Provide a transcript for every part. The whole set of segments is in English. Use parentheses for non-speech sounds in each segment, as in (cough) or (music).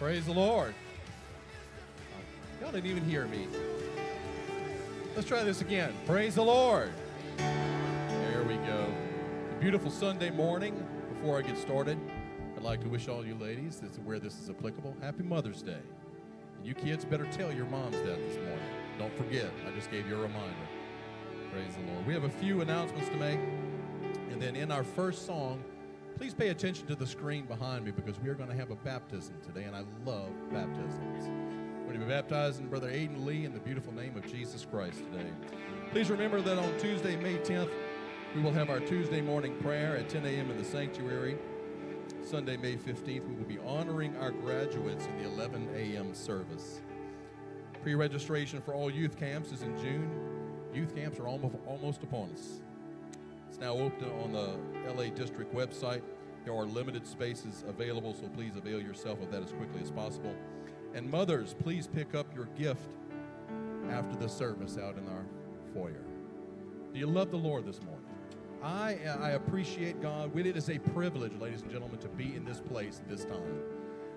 Praise the Lord. Y'all didn't even hear me. Let's try this again. Praise the Lord. There we go. A beautiful Sunday morning. Before I get started, I'd like to wish all you ladies, this is where this is applicable, Happy Mother's Day. And you kids better tell your moms that this morning. Don't forget, I just gave you a reminder. Praise the Lord. We have a few announcements to make. And then in our first song, please pay attention to the screen behind me because we are going to have a baptism today, and I love baptisms. We're going to be baptizing Brother Aiden Lee in the beautiful name of Jesus Christ today. Please remember that on Tuesday, May 10th, we will have our Tuesday morning prayer at 10 a.m. in the sanctuary. Sunday, May 15th, we will be honoring our graduates in the 11 a.m. service. Pre registration for all youth camps is in June. Youth camps are almost, almost upon us. It's now open on the LA District website. There are limited spaces available, so please avail yourself of that as quickly as possible. And mothers, please pick up your gift after the service out in our foyer. Do you love the Lord this morning? I, I appreciate God. It is a privilege, ladies and gentlemen, to be in this place at this time.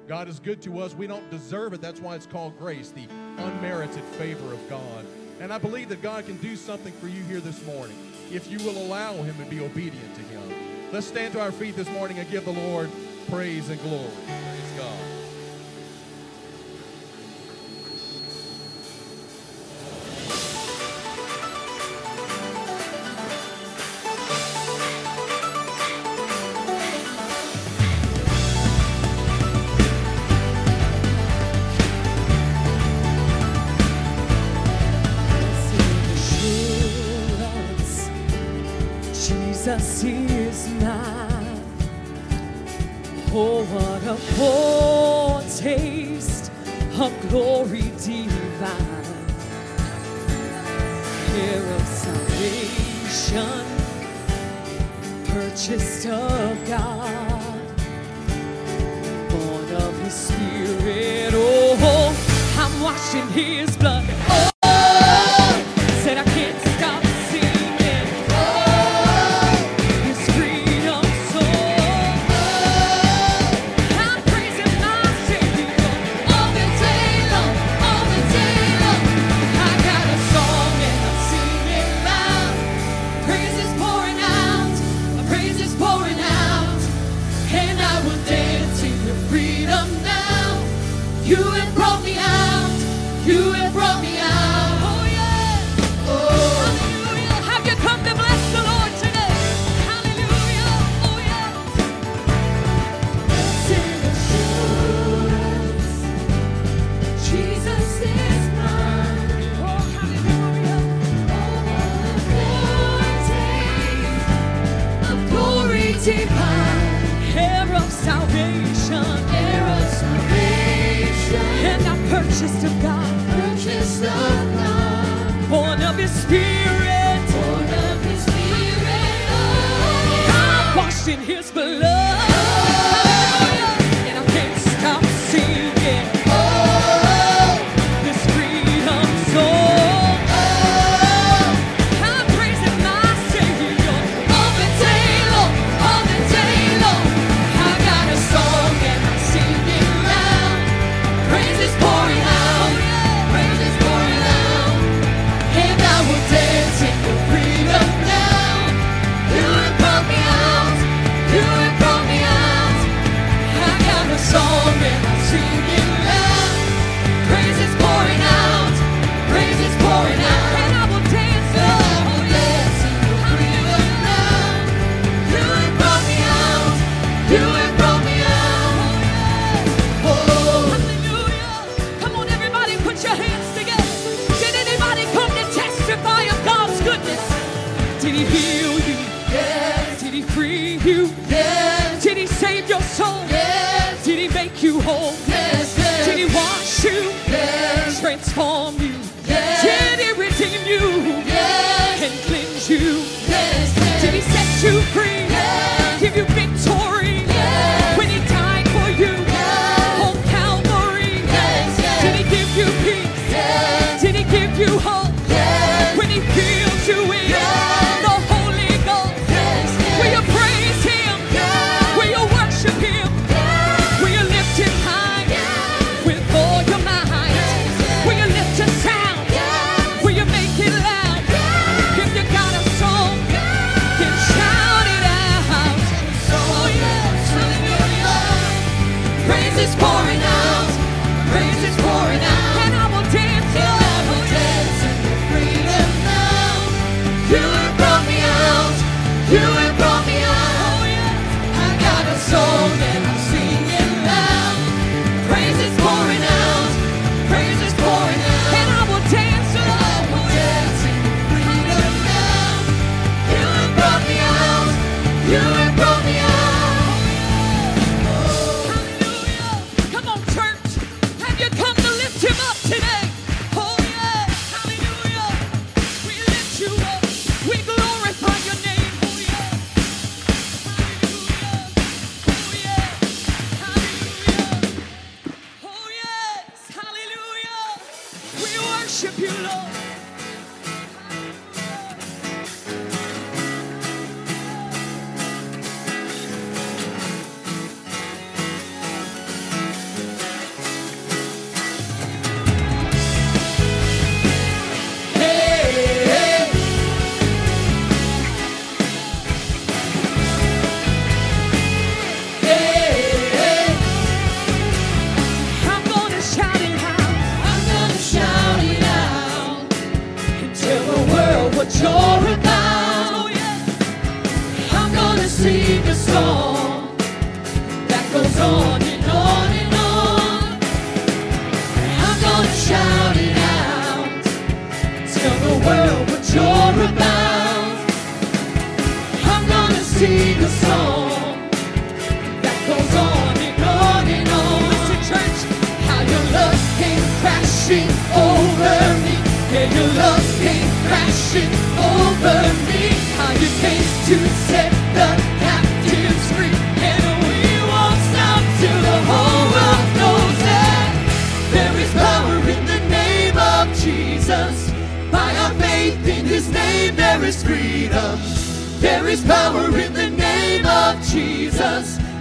God is good to us. We don't deserve it. That's why it's called grace, the unmerited favor of God. And I believe that God can do something for you here this morning if you will allow Him and be obedient to Him. Let's stand to our feet this morning and give the Lord praise and glory.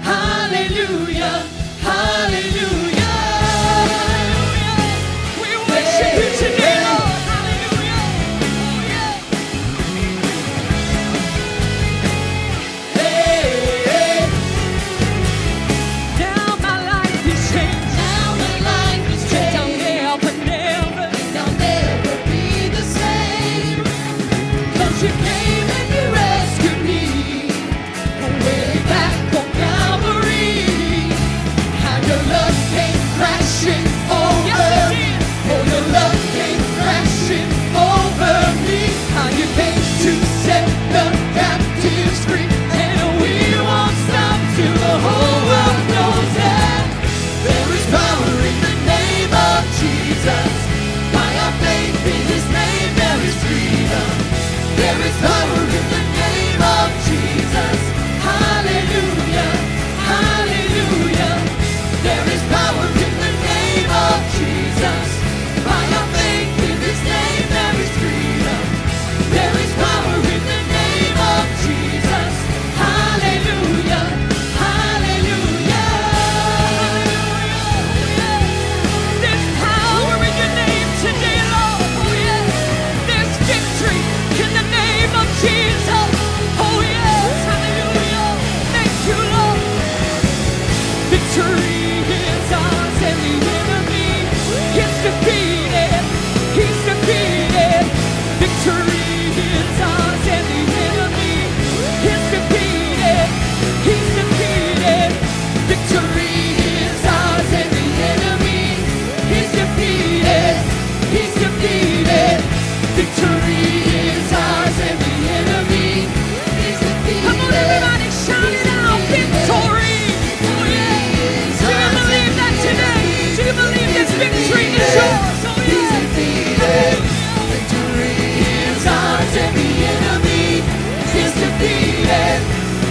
Hallelujah. Hallelujah.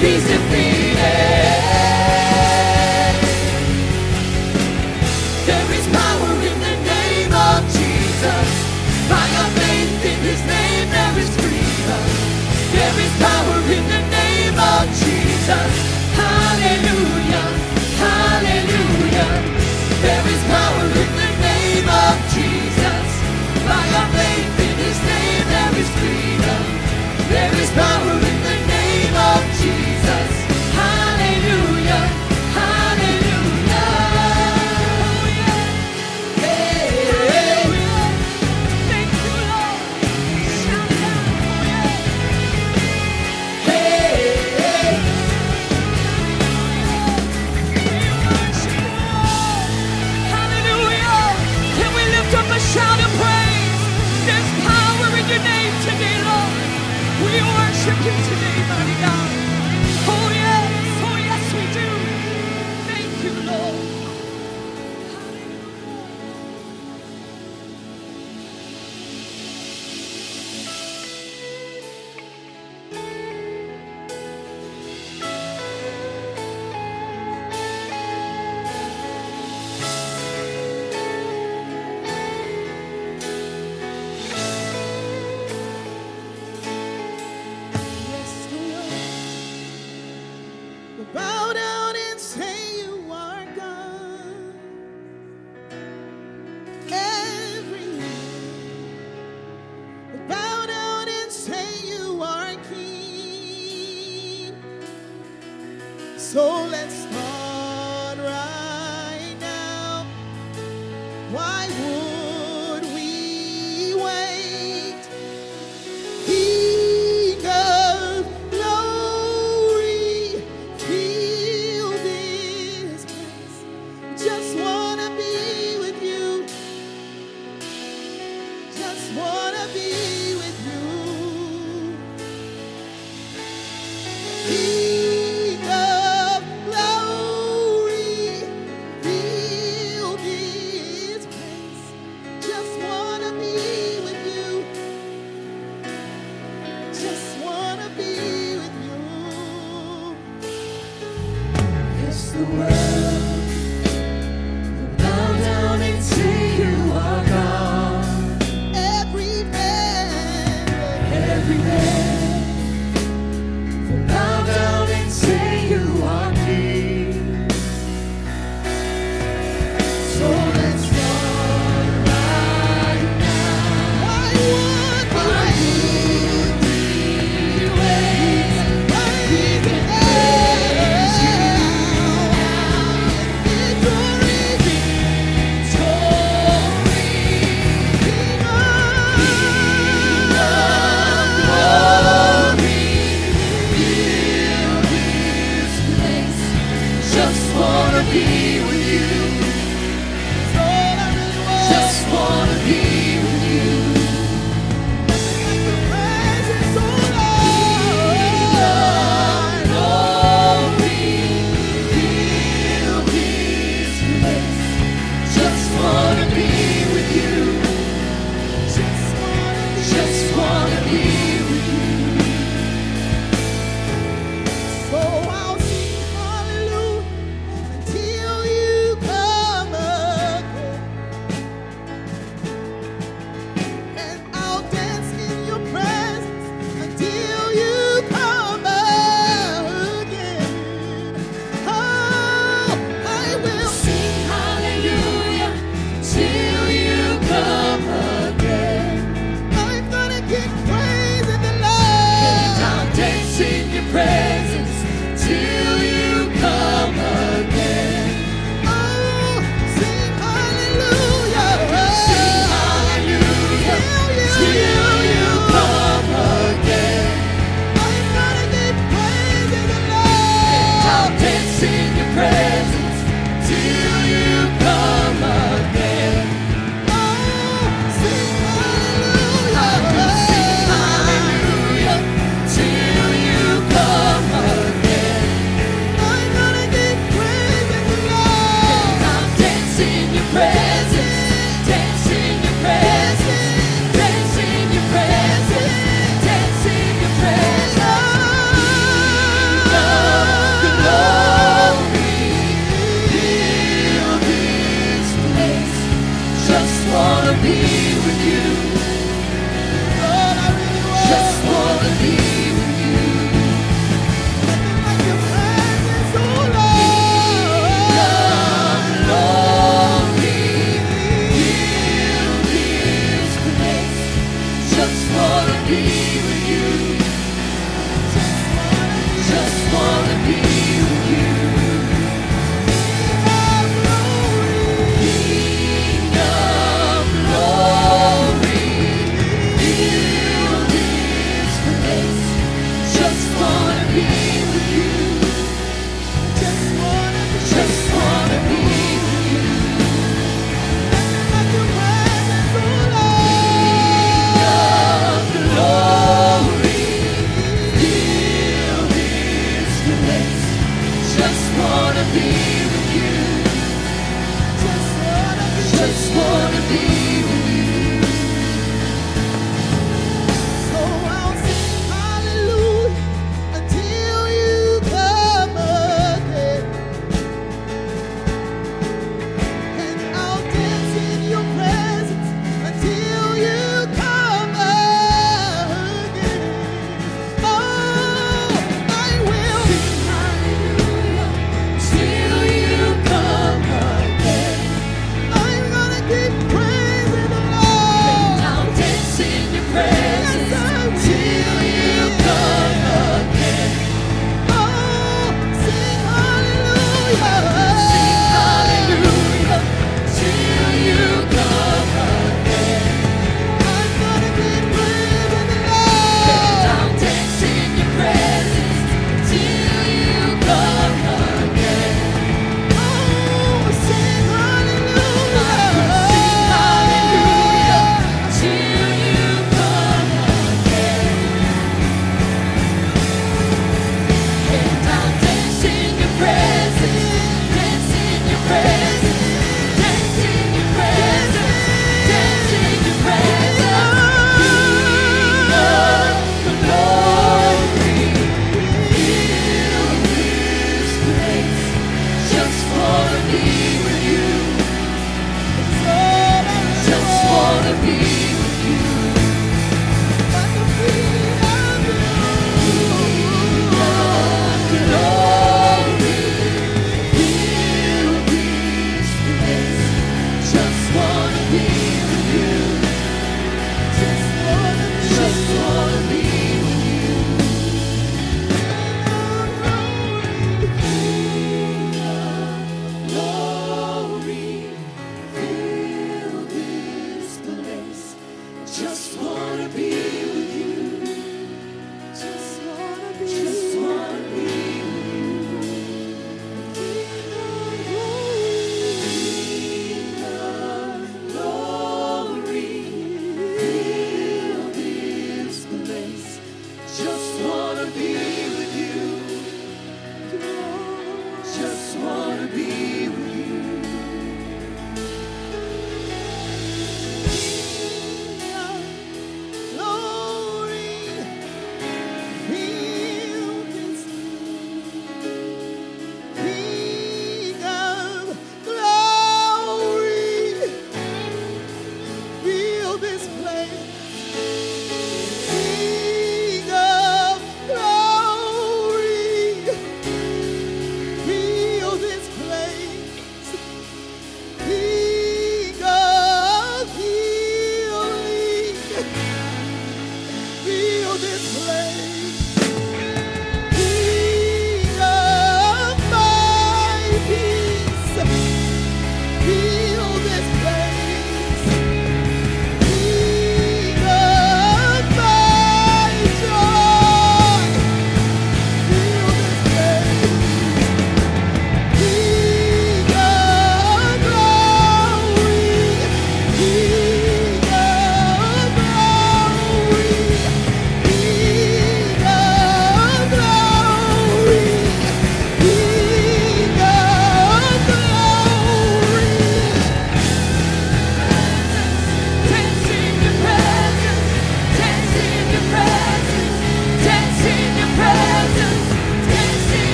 He's defeated.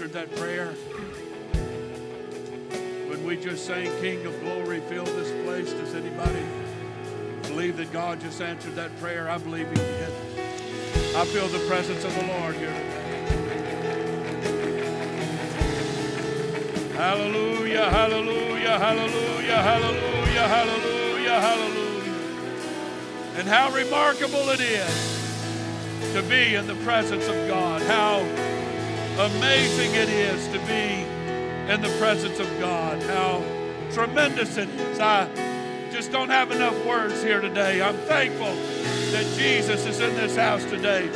Answered that prayer? When we just sang King of Glory, fill this place, does anybody believe that God just answered that prayer? I believe He did. I feel the presence of the Lord here. Hallelujah, hallelujah, hallelujah, hallelujah, hallelujah, hallelujah. And how remarkable it is to be in the presence of God. How amazing it is to be in the presence of God. How tremendous it is. I just don't have enough words here today. I'm thankful that Jesus is in this house today.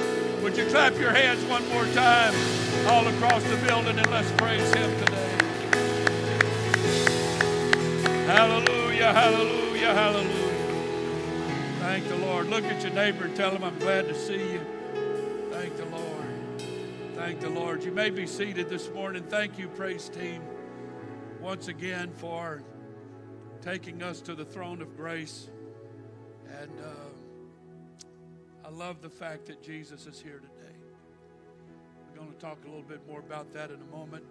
Would you clap your hands one more time all across the building and let's praise Him today? Hallelujah, hallelujah, hallelujah. Thank the Lord. Look at your neighbor and tell him, I'm glad to see you. Thank the Lord. You may be seated this morning. Thank you, praise team, once again for taking us to the throne of grace. And uh, I love the fact that Jesus is here today. We're going to talk a little bit more about that in a moment.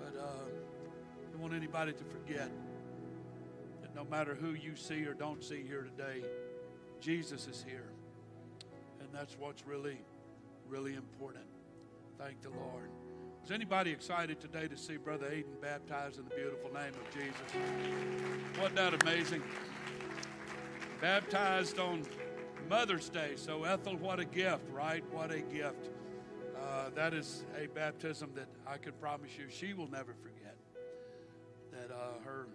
But uh, I don't want anybody to forget that no matter who you see or don't see here today, Jesus is here. And that's what's really, really important. Thank the Lord. Is anybody excited today to see Brother Aiden baptized in the beautiful name of Jesus? Wasn't that amazing? Baptized on Mother's Day. So, Ethel, what a gift, right? What a gift. Uh, that is a baptism that I can promise you she will never forget. That uh, her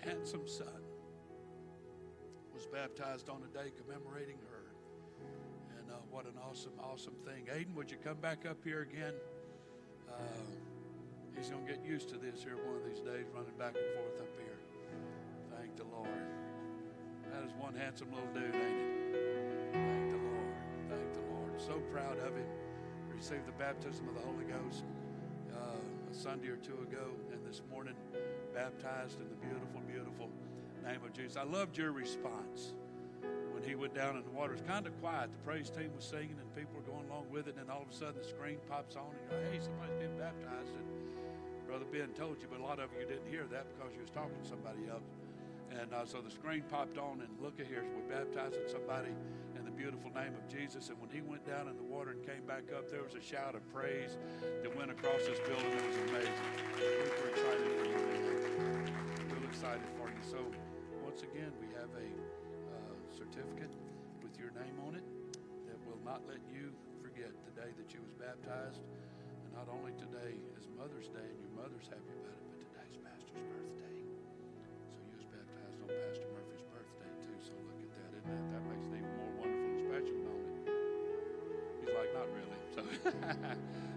handsome son was baptized on a day commemorating what an awesome, awesome thing. Aiden, would you come back up here again? Uh, he's going to get used to this here one of these days, running back and forth up here. Thank the Lord. That is one handsome little dude, ain't it? Thank the Lord. Thank the Lord. So proud of him. Received the baptism of the Holy Ghost uh, a Sunday or two ago, and this morning baptized in the beautiful, beautiful name of Jesus. I loved your response when he went down in the water. It was kind of quiet. The praise team was singing, and people were going along with it. And all of a sudden, the screen pops on, and you're "Hey, somebody's being baptized." And Brother Ben told you, but a lot of you didn't hear that because you was talking to somebody else. And uh, so the screen popped on, and look at here, we're baptizing somebody in the beautiful name of Jesus. And when he went down in the water and came back up, there was a shout of praise that went across this building. It was amazing. We're excited for you, man. Real excited for you. So once again, we have a certificate with your name on it that will not let you forget the day that you was baptized. And not only today is Mother's Day and your mother's happy about it, but today's Pastor's birthday. So you was baptized on Pastor Murphy's birthday too. So look at that, isn't that? That makes it even more wonderful and special, don't it? He's like, not really. (laughs) So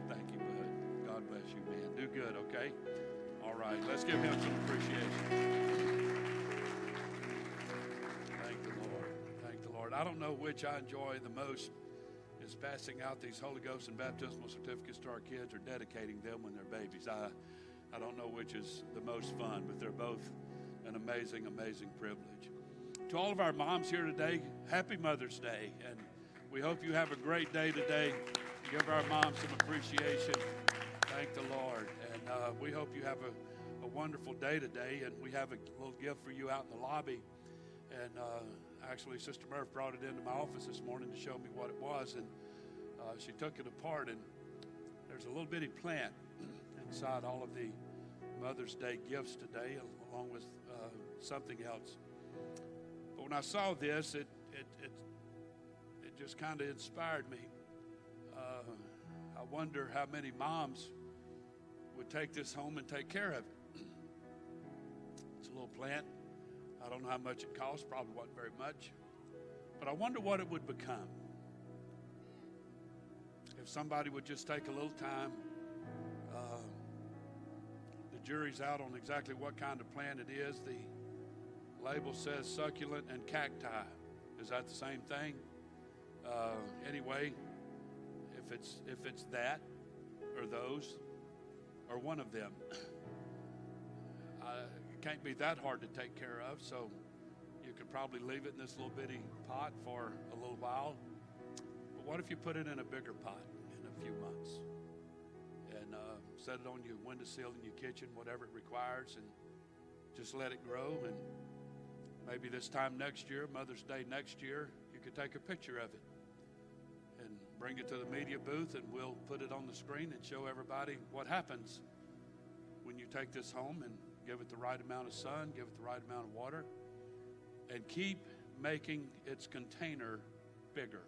thank you, bud. God bless you, man. Do good, okay? All right, let's give him some appreciation. Lord. I don't know which I enjoy the most is passing out these Holy Ghost and baptismal certificates to our kids or dedicating them when they're babies. I, I don't know which is the most fun, but they're both an amazing, amazing privilege. To all of our moms here today, happy Mother's Day. And we hope you have a great day today. Give our moms some appreciation. Thank the Lord. And uh, we hope you have a, a wonderful day today. And we have a little gift for you out in the lobby. And uh, actually, Sister Murph brought it into my office this morning to show me what it was. And uh, she took it apart, and there's a little bitty plant (clears throat) inside all of the Mother's Day gifts today, along with uh, something else. But when I saw this, it it it, it just kind of inspired me. Uh, I wonder how many moms would take this home and take care of it. (clears throat) It's a little plant. I don't know how much it costs, probably wasn't very much. But I wonder what it would become if somebody would just take a little time. Uh, the jury's out on exactly what kind of plant it is. The label says succulent and cacti. Is that the same thing? Uh, anyway, if it's if it's that or those or one of them, (laughs) can't be that hard to take care of. So you could probably leave it in this little bitty pot for a little while. But what if you put it in a bigger pot in a few months and uh, set it on your windowsill in your kitchen, whatever it requires, and just let it grow? And Maybe this time next year, Mother's Day next year, you could take a picture of it and bring it to the media booth, and we'll put it on the screen and show everybody what happens when you take this home and give it the right amount of sun, give it the right amount of water, and keep making its container bigger.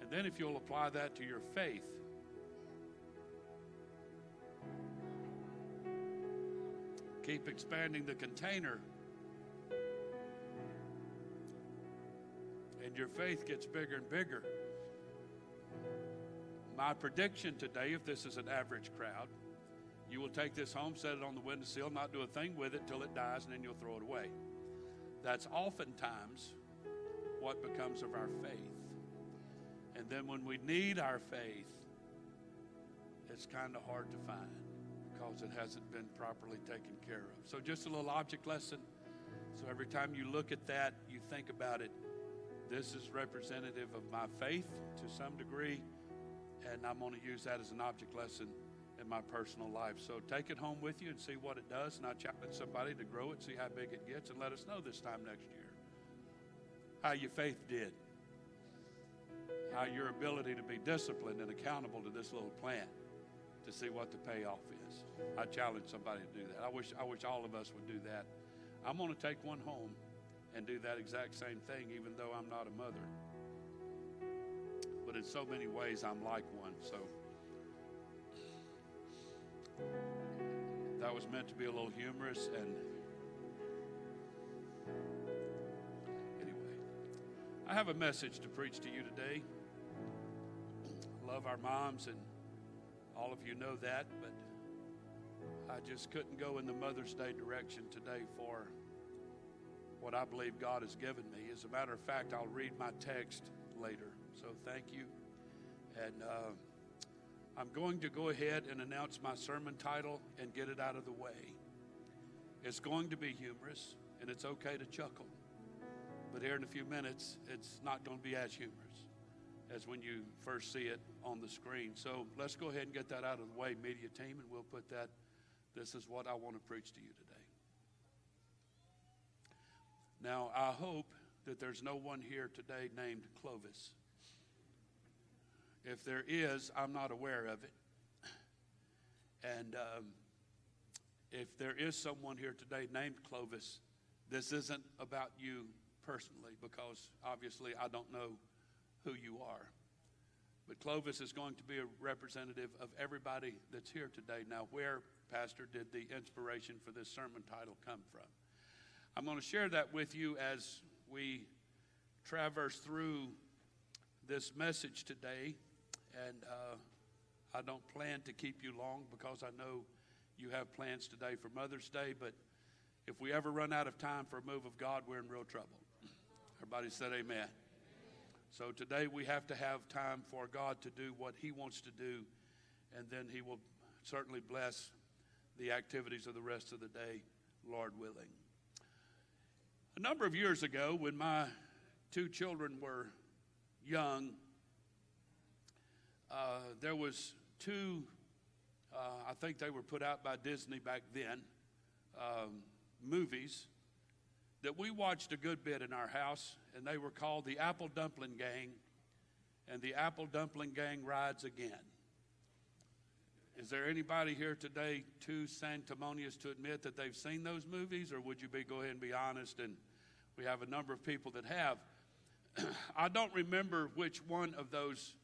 And then, if you'll apply that to your faith, keep expanding the container, and your faith gets bigger and bigger. My prediction today, if this is an average crowd, you will take this home, set it on the windowsill, not do a thing with it till it dies, and then you'll throw it away. That's oftentimes what becomes of our faith. And then when we need our faith, it's kind of hard to find because it hasn't been properly taken care of. So, just a little object lesson. So, every time you look at that, you think about it. This is representative of my faith to some degree, and I'm going to use that as an object lesson my personal life. So, take it home with you and see what it does. And I challenge somebody to grow it, see how big it gets, and let us know this time next year how your faith did how your ability to be disciplined and accountable to this little plan to see what the payoff is. I challenge somebody to do that. I wish I wish all of us would do that. I'm going to take one home and do that exact same thing, even though I'm not a mother. But in so many ways, I'm like one. So that was meant to be a little humorous and. Anyway, I have a message to preach to you today I love our moms, and all of you know that, but I just couldn't go in the Mother's Day direction today for what I believe God has given me. As a matter of fact, I'll read my text later. So thank you. And uh, I'm going to go ahead and announce my sermon title and get it out of the way. It's going to be humorous, and it's okay to chuckle. But here in a few minutes, it's not going to be as humorous as when you first see it on the screen. So let's go ahead and get that out of the way, media team, and we'll put that. This is what I want to preach to you today. Now, I hope that there's no one here today named Clovis. If there is, I'm not aware of it. And um, if there is someone here today named Clovis, this isn't about you personally because obviously I don't know who you are. But Clovis is going to be a representative of everybody that's here today. Now, where, Pastor, did the inspiration for this sermon title come from? I'm going to share that with you as we traverse through this message today. And uh, I don't plan to keep you long because I know you have plans today for Mother's Day. But if we ever run out of time for a move of God, we're in real trouble. Everybody said amen. So today we have to have time for God to do what He wants to do, and then He will certainly bless the activities of the rest of the day, Lord willing. A number of years ago, when my two children were young, uh, there was two. Uh, I think they were put out by Disney back then. Um, movies that we watched a good bit in our house, and they were called the Apple Dumpling Gang and the Apple Dumpling Gang Rides Again. Is there anybody here today too sanctimonious to admit that they've seen those movies, or would you be go ahead and be honest? And we have a number of people that have. (clears throat) I don't remember which one of those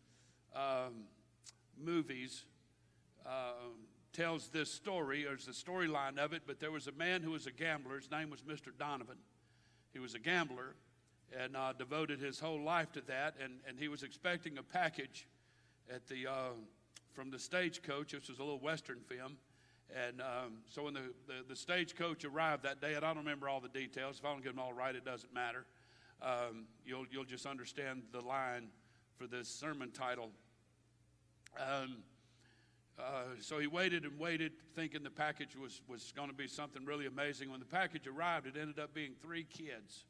um, movies uh, tells this story, or is the storyline of it, but there was a man who was a gambler. His name was Mr. Donovan. He was a gambler and uh, devoted his whole life to that, and, and he was expecting a package at the, uh, from the stagecoach. This was a little Western film. And um, so when the, the, the, stagecoach arrived that day, and I don't remember all the details, if I don't get them all right, it doesn't matter. Um, you'll, you'll just understand the line for this sermon title. Um, uh, so he waited and waited, thinking the package was, was going to be something really amazing. When the package arrived, it ended up being three kids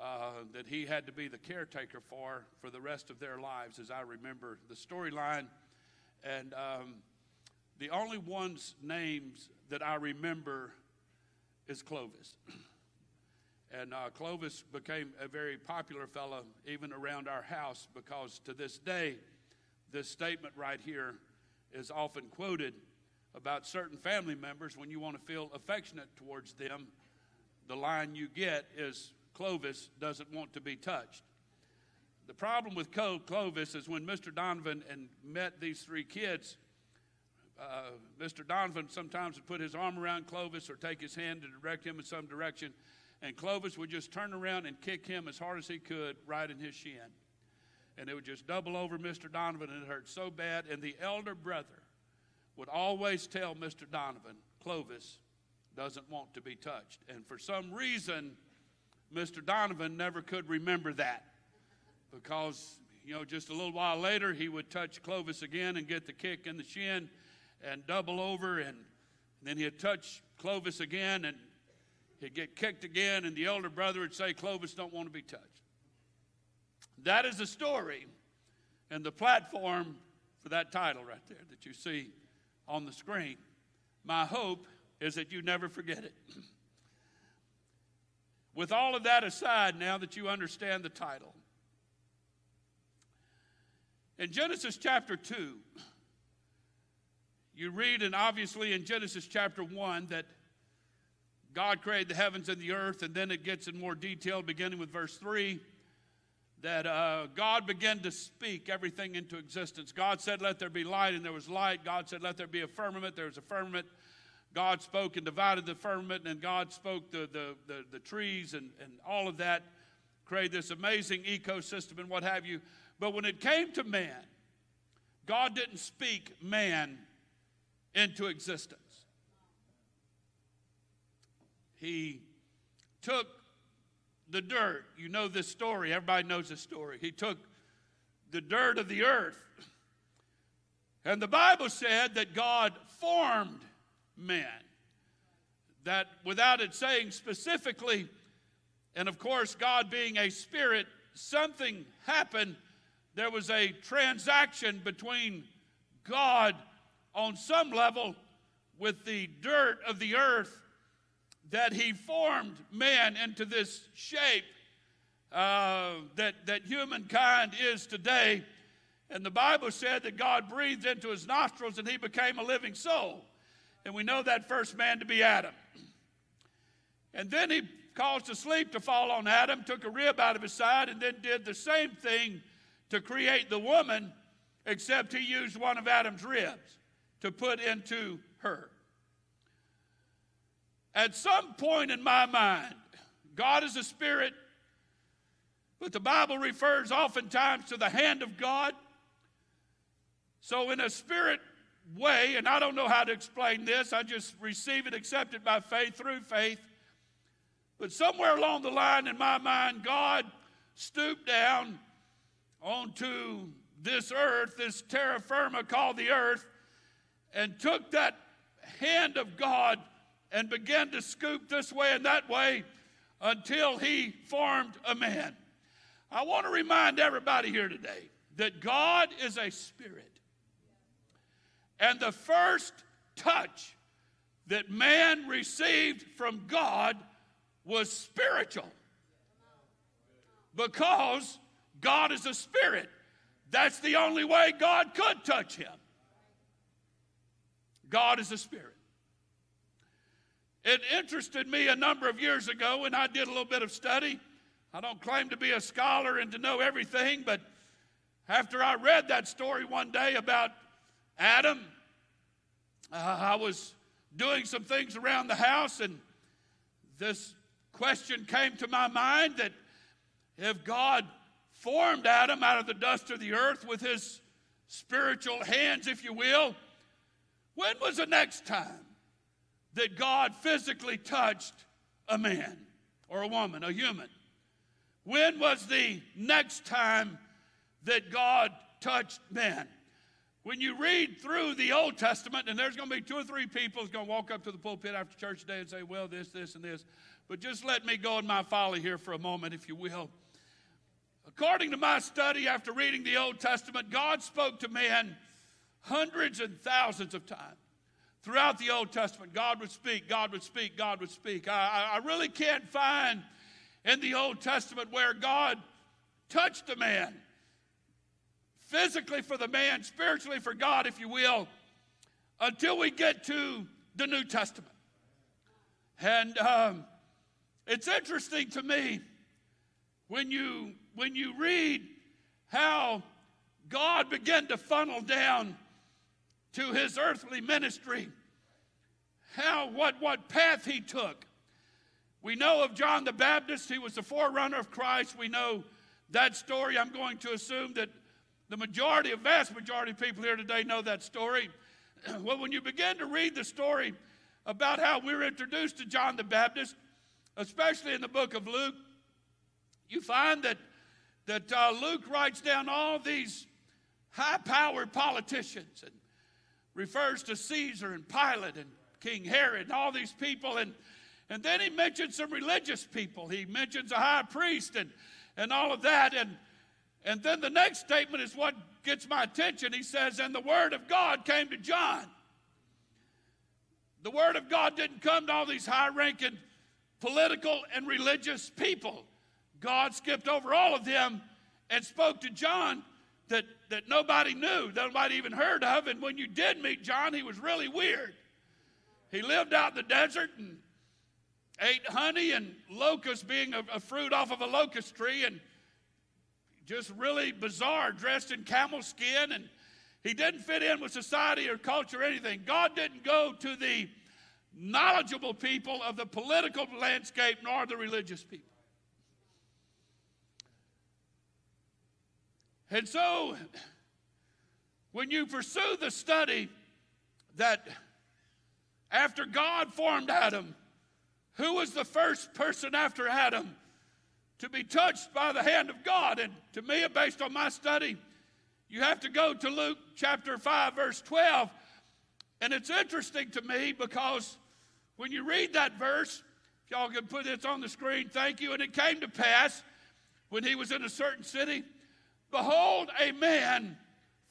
uh, that he had to be the caretaker for for the rest of their lives, as I remember the storyline. And um, the only one's names that I remember is Clovis. (clears throat) And uh, Clovis became a very popular fellow even around our house because to this day, this statement right here is often quoted about certain family members when you want to feel affectionate towards them. The line you get is Clovis doesn't want to be touched. The problem with Clo- Clovis is when Mr. Donovan and met these three kids, uh, Mr. Donovan sometimes would put his arm around Clovis or take his hand to direct him in some direction, and Clovis would just turn around and kick him as hard as he could right in his shin. And it would just double over Mr. Donovan, and it hurt so bad. And the elder brother would always tell Mr. Donovan, Clovis doesn't want to be touched. And for some reason, Mr. Donovan never could remember that because, you know, just a little while later, he would touch Clovis again and get the kick in the shin and double over, and then he'd touch Clovis again and he'd get kicked again, and the elder brother would say, Clovis don't want to be touched. That is the story and the platform for that title right there that you see on the screen. My hope is that you never forget it. (clears throat) With all of that aside, now that you understand the title, in Genesis chapter 2, you read, and obviously in Genesis chapter 1, that God created the heavens and the earth, and then it gets in more detail, beginning with verse 3, that uh, God began to speak everything into existence. God said, Let there be light, and there was light. God said, Let there be a firmament, there was a firmament. God spoke and divided the firmament, and God spoke the, the, the, the trees and, and all of that, created this amazing ecosystem and what have you. But when it came to man, God didn't speak man into existence. He took the dirt. You know this story. Everybody knows this story. He took the dirt of the earth. And the Bible said that God formed man. That without it saying specifically, and of course, God being a spirit, something happened. There was a transaction between God on some level with the dirt of the earth that he formed man into this shape uh, that, that humankind is today. And the Bible said that God breathed into his nostrils and he became a living soul. And we know that first man to be Adam. And then he caused a sleep to fall on Adam, took a rib out of his side, and then did the same thing to create the woman, except he used one of Adam's ribs to put into her. At some point in my mind, God is a spirit, but the Bible refers oftentimes to the hand of God. So, in a spirit way, and I don't know how to explain this, I just receive it, accept it by faith, through faith. But somewhere along the line in my mind, God stooped down onto this earth, this terra firma called the earth, and took that hand of God and began to scoop this way and that way until he formed a man. I want to remind everybody here today that God is a spirit. And the first touch that man received from God was spiritual. Because God is a spirit. That's the only way God could touch him. God is a spirit. It interested me a number of years ago when I did a little bit of study. I don't claim to be a scholar and to know everything, but after I read that story one day about Adam, uh, I was doing some things around the house, and this question came to my mind that if God formed Adam out of the dust of the earth with his spiritual hands, if you will, when was the next time that God physically touched a man or a woman, a human? When was the next time that God touched man? When you read through the Old Testament, and there's going to be two or three people who's going to walk up to the pulpit after church today and say, well, this, this, and this. But just let me go in my folly here for a moment, if you will. According to my study after reading the Old Testament, God spoke to man hundreds and thousands of times. Throughout the Old Testament, God would speak, God would speak, God would speak. I, I really can't find in the Old Testament where God touched a man, physically for the man, spiritually for God, if you will, until we get to the New Testament. And um, it's interesting to me when you when you read how God began to funnel down to his earthly ministry, how what what path he took. We know of John the Baptist, he was the forerunner of Christ. We know that story. I'm going to assume that the majority, a vast majority of people here today know that story. (clears throat) well, when you begin to read the story about how we're introduced to John the Baptist, especially in the book of Luke, you find that, that uh, Luke writes down all these high powered politicians and refers to Caesar and Pilate and King Herod and all these people. And, and then he mentions some religious people. He mentions a high priest and, and all of that. And, and then the next statement is what gets my attention. He says, And the word of God came to John. The word of God didn't come to all these high ranking political and religious people. God skipped over all of them and spoke to John that, that nobody knew, nobody even heard of. And when you did meet John, he was really weird. He lived out in the desert and ate honey and locusts, being a, a fruit off of a locust tree, and just really bizarre, dressed in camel skin. And he didn't fit in with society or culture or anything. God didn't go to the knowledgeable people of the political landscape nor the religious people. And so, when you pursue the study that after God formed Adam, who was the first person after Adam to be touched by the hand of God? And to me, based on my study, you have to go to Luke chapter 5, verse 12. And it's interesting to me because when you read that verse, if y'all can put this on the screen, thank you. And it came to pass when he was in a certain city Behold, a man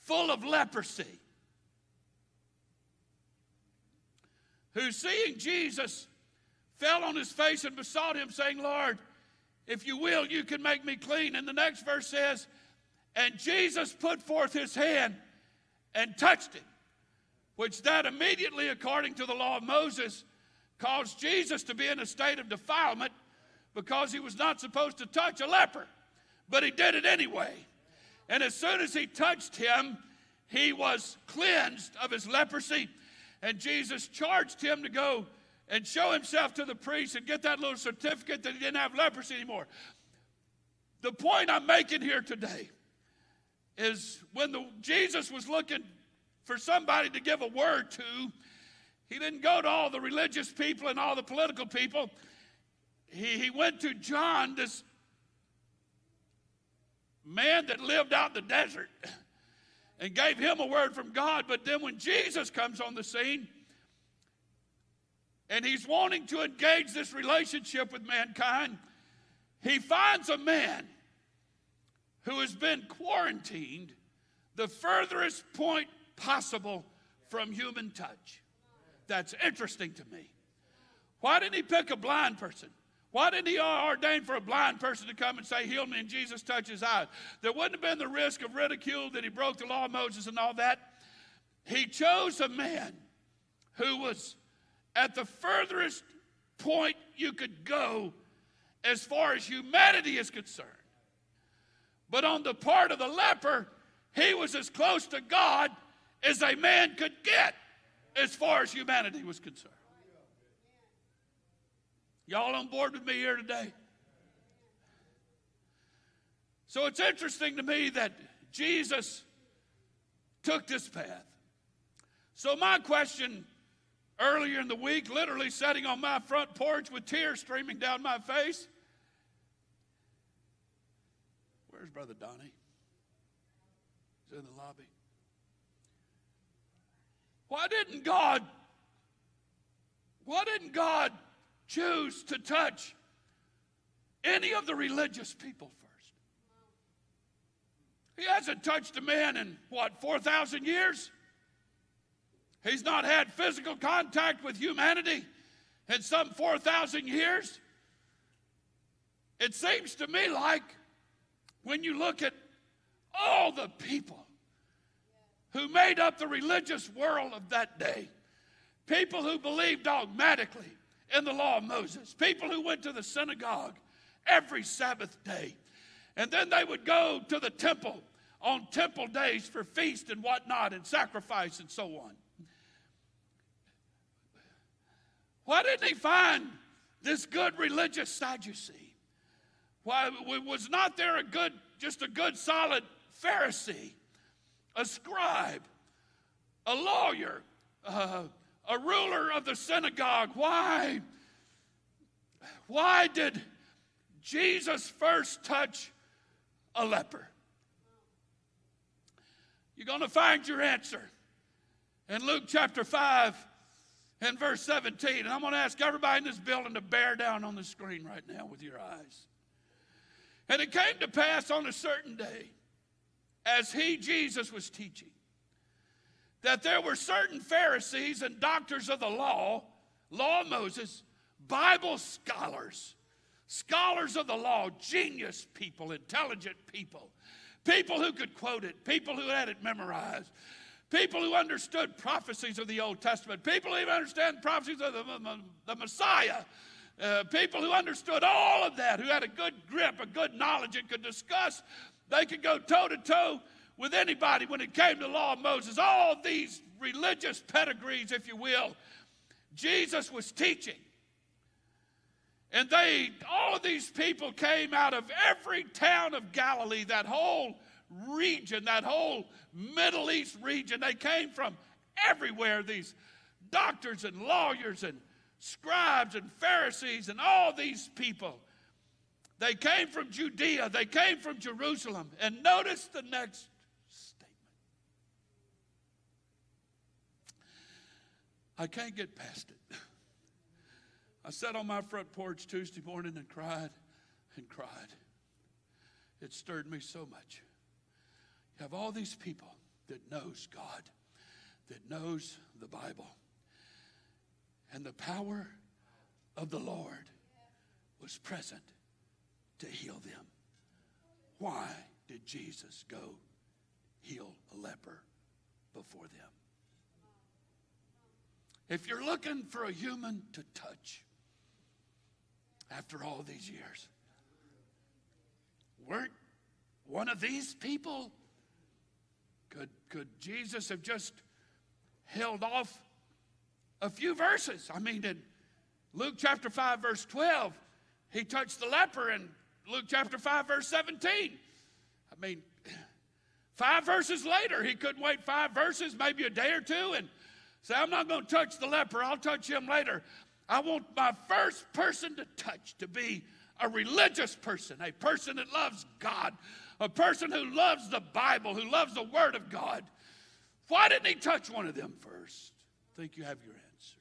full of leprosy, who seeing Jesus fell on his face and besought him, saying, Lord, if you will, you can make me clean. And the next verse says, And Jesus put forth his hand and touched him, which that immediately, according to the law of Moses, caused Jesus to be in a state of defilement because he was not supposed to touch a leper. But he did it anyway. And as soon as he touched him, he was cleansed of his leprosy. And Jesus charged him to go and show himself to the priest and get that little certificate that he didn't have leprosy anymore. The point I'm making here today is when the, Jesus was looking for somebody to give a word to, he didn't go to all the religious people and all the political people. He, he went to John, this man that lived out in the desert (laughs) and gave him a word from God. But then when Jesus comes on the scene and he's wanting to engage this relationship with mankind, he finds a man who has been quarantined the furthest point possible from human touch. That's interesting to me. Why didn't he pick a blind person? Why didn't he ordain for a blind person to come and say, Heal me, and Jesus touch his eyes? There wouldn't have been the risk of ridicule that he broke the law of Moses and all that. He chose a man who was at the furthest point you could go as far as humanity is concerned. But on the part of the leper, he was as close to God as a man could get as far as humanity was concerned. Y'all on board with me here today? So it's interesting to me that Jesus took this path. So, my question earlier in the week, literally sitting on my front porch with tears streaming down my face. Where's Brother Donnie? He's in the lobby. Why didn't God? Why didn't God choose to touch any of the religious people first. He hasn't touched a man in what, 4,000 years? He's not had physical contact with humanity in some 4,000 years. It seems to me like when you look at all the people who made up the religious world of that day, people who believed dogmatically in the law of Moses, people who went to the synagogue every Sabbath day, and then they would go to the temple on temple days for feast and whatnot and sacrifice and so on. Why didn't he find this good religious Sadducee? Why was not there a good, just a good solid Pharisee, a scribe, a lawyer, uh, a ruler of the synagogue? Why? Why did Jesus first touch a leper? You're going to find your answer in Luke chapter 5 and verse 17. And I'm going to ask everybody in this building to bear down on the screen right now with your eyes. And it came to pass on a certain day, as he, Jesus, was teaching, that there were certain Pharisees and doctors of the law, law of Moses, Bible scholars, scholars of the law, genius people, intelligent people, people who could quote it, people who had it memorized, people who understood prophecies of the Old Testament, people who even understand prophecies of the, the Messiah, uh, people who understood all of that, who had a good grip, a good knowledge, and could discuss. They could go toe to toe with anybody when it came to the law of Moses. All these religious pedigrees, if you will, Jesus was teaching. And they, all of these people came out of every town of Galilee, that whole region, that whole Middle East region. They came from everywhere, these doctors and lawyers and scribes and Pharisees and all these people. They came from Judea, they came from Jerusalem. And notice the next statement. I can't get past it. I sat on my front porch Tuesday morning and cried and cried. It stirred me so much. You have all these people that knows God, that knows the Bible. And the power of the Lord was present to heal them. Why did Jesus go heal a leper before them? If you're looking for a human to touch after all these years, weren't one of these people could, could Jesus have just held off a few verses? I mean, in Luke chapter 5, verse 12, he touched the leper, in Luke chapter 5, verse 17. I mean, (clears throat) five verses later, he couldn't wait five verses, maybe a day or two, and say, I'm not going to touch the leper, I'll touch him later. I want my first person to touch to be a religious person, a person that loves God, a person who loves the Bible, who loves the Word of God. Why didn't he touch one of them first? I think you have your answer.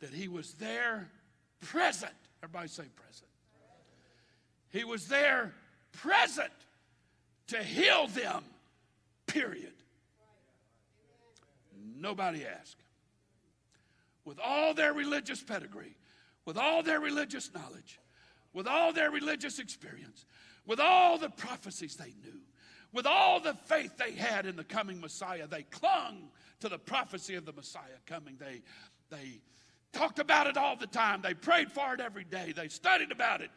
That he was there present. Everybody say present. He was there present to heal them, period. Nobody asked. With all their religious pedigree, with all their religious knowledge, with all their religious experience, with all the prophecies they knew, with all the faith they had in the coming Messiah, they clung to the prophecy of the Messiah coming. They, they talked about it all the time. They prayed for it every day. They studied about it.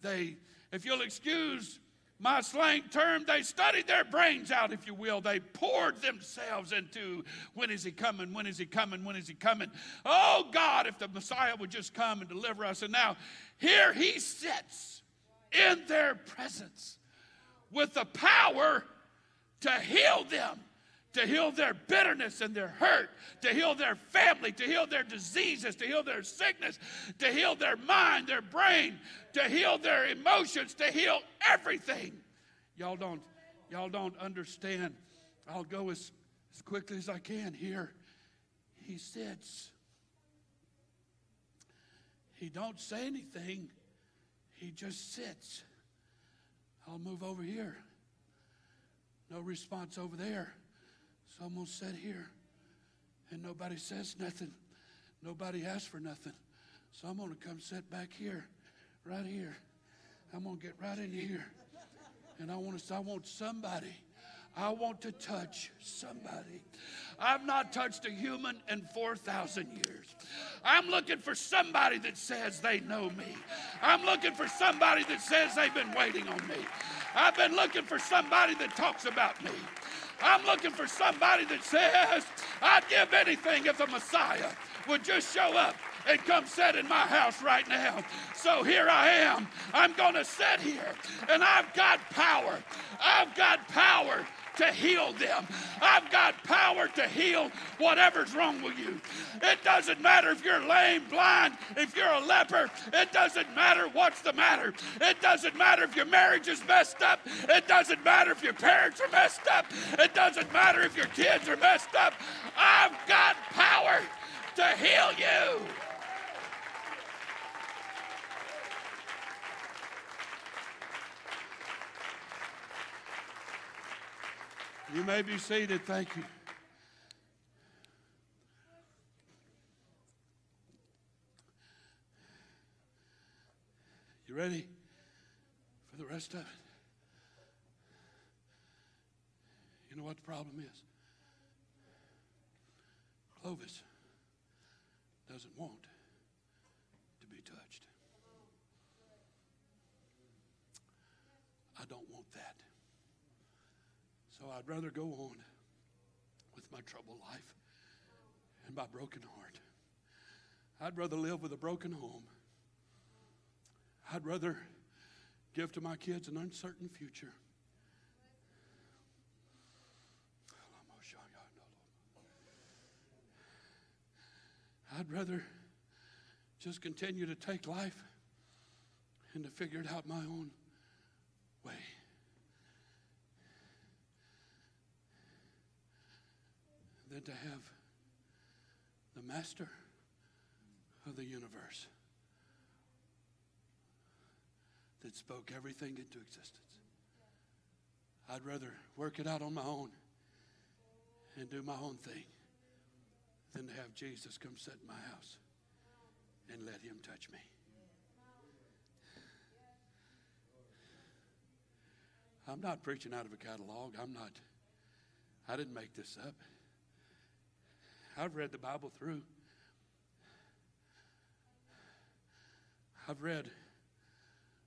They, if you'll excuse my slang term, they studied their brains out, if you will. They poured themselves into when is he coming? When is he coming? When is he coming? Oh God, if the Messiah would just come and deliver us. And now here he sits in their presence with the power to heal them to heal their bitterness and their hurt, to heal their family, to heal their diseases, to heal their sickness, to heal their mind, their brain, to heal their emotions, to heal everything. Y'all don't, y'all don't understand. I'll go as, as quickly as I can here. He sits. He don't say anything. He just sits. I'll move over here. No response over there. I'm going to sit here and nobody says nothing. Nobody asks for nothing. So I'm going to come sit back here, right here. I'm going to get right in here. And I want to, I want somebody. I want to touch somebody. I've not touched a human in 4,000 years. I'm looking for somebody that says they know me. I'm looking for somebody that says they've been waiting on me. I've been looking for somebody that talks about me. I'm looking for somebody that says, I'd give anything if the Messiah would just show up and come sit in my house right now. So here I am. I'm going to sit here and I've got power. I've got power to heal them. I've got power to heal whatever's wrong with you. It doesn't matter if you're lame, blind, if you're a leper. It doesn't matter what's the matter. It doesn't matter if your marriage is messed up. It doesn't matter if your parents are messed up. It doesn't matter if your kids are messed up. I've got power to heal you. You may be seated. Thank you. You ready for the rest of it? You know what the problem is? Clovis doesn't want to be touched. I don't want that. So I'd rather go on with my troubled life and my broken heart. I'd rather live with a broken home. I'd rather give to my kids an uncertain future. I'd rather just continue to take life and to figure it out my own way. To have the master of the universe that spoke everything into existence. I'd rather work it out on my own and do my own thing than to have Jesus come sit in my house and let him touch me. I'm not preaching out of a catalog. I'm not, I didn't make this up. I've read the Bible through. I've read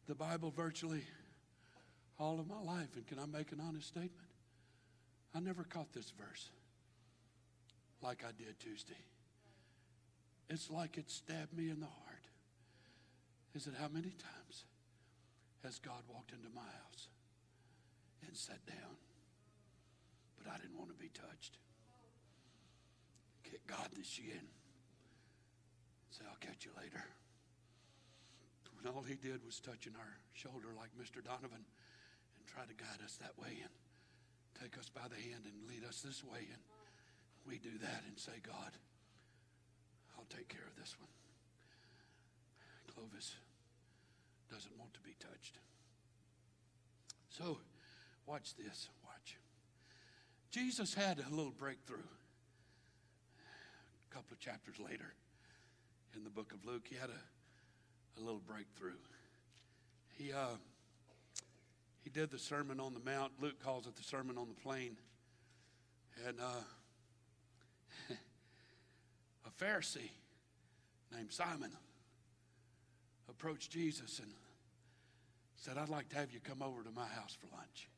the Bible virtually all of my life. And can I make an honest statement? I never caught this verse like I did Tuesday. It's like it stabbed me in the heart. Is it how many times has God walked into my house and sat down? But I didn't want to be touched. Kick God the shin. Say, I'll catch you later. When all he did was touching our shoulder like Mr. Donovan and try to guide us that way and take us by the hand and lead us this way. And we do that and say, God, I'll take care of this one. Clovis doesn't want to be touched. So, watch this. Watch. Jesus had a little breakthrough couple of chapters later in the book of Luke. He had a, a little breakthrough. He, uh, he did the Sermon on the Mount. Luke calls it the Sermon on the Plain. And uh, (laughs) a Pharisee named Simon approached Jesus and said, I'd like to have you come over to my house for lunch.